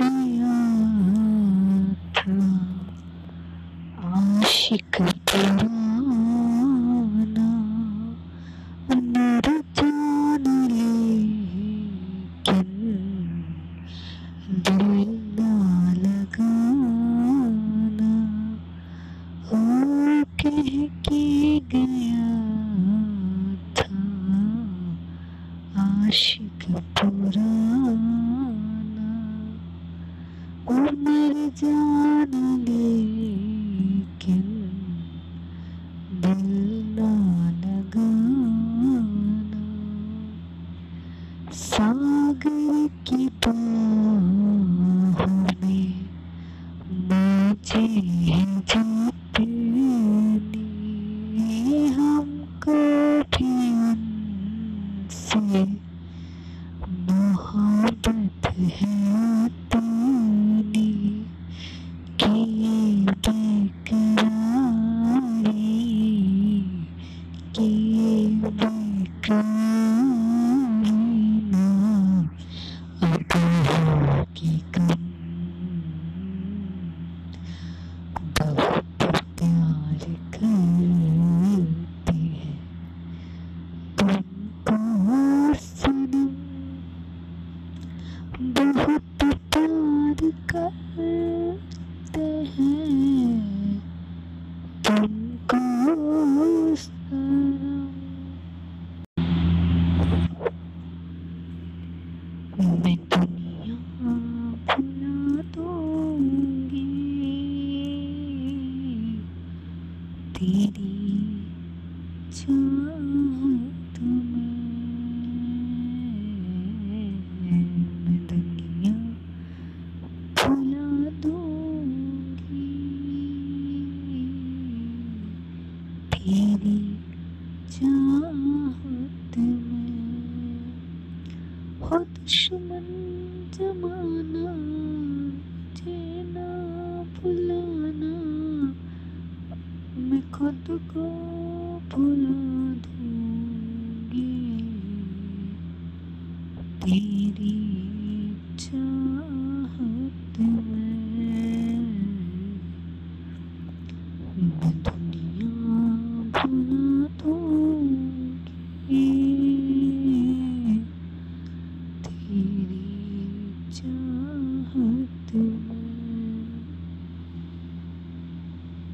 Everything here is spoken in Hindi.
गया था। आशिक पुराना हो कह के गया था आशिक पुराना। उमर जान लेकिन दिल ना लगाना। सागर की पाह में मुझे जीतनी बहुत प्यार करती है। तेरी चाहत में दुनिया भुला दूँगी तेरी हो दुश्मन जमाना जेना भुलाना मैं खुद को भुला दूँगी। तेरी चाहत में दुनिया भुला दूँगी। तेरी चाहत में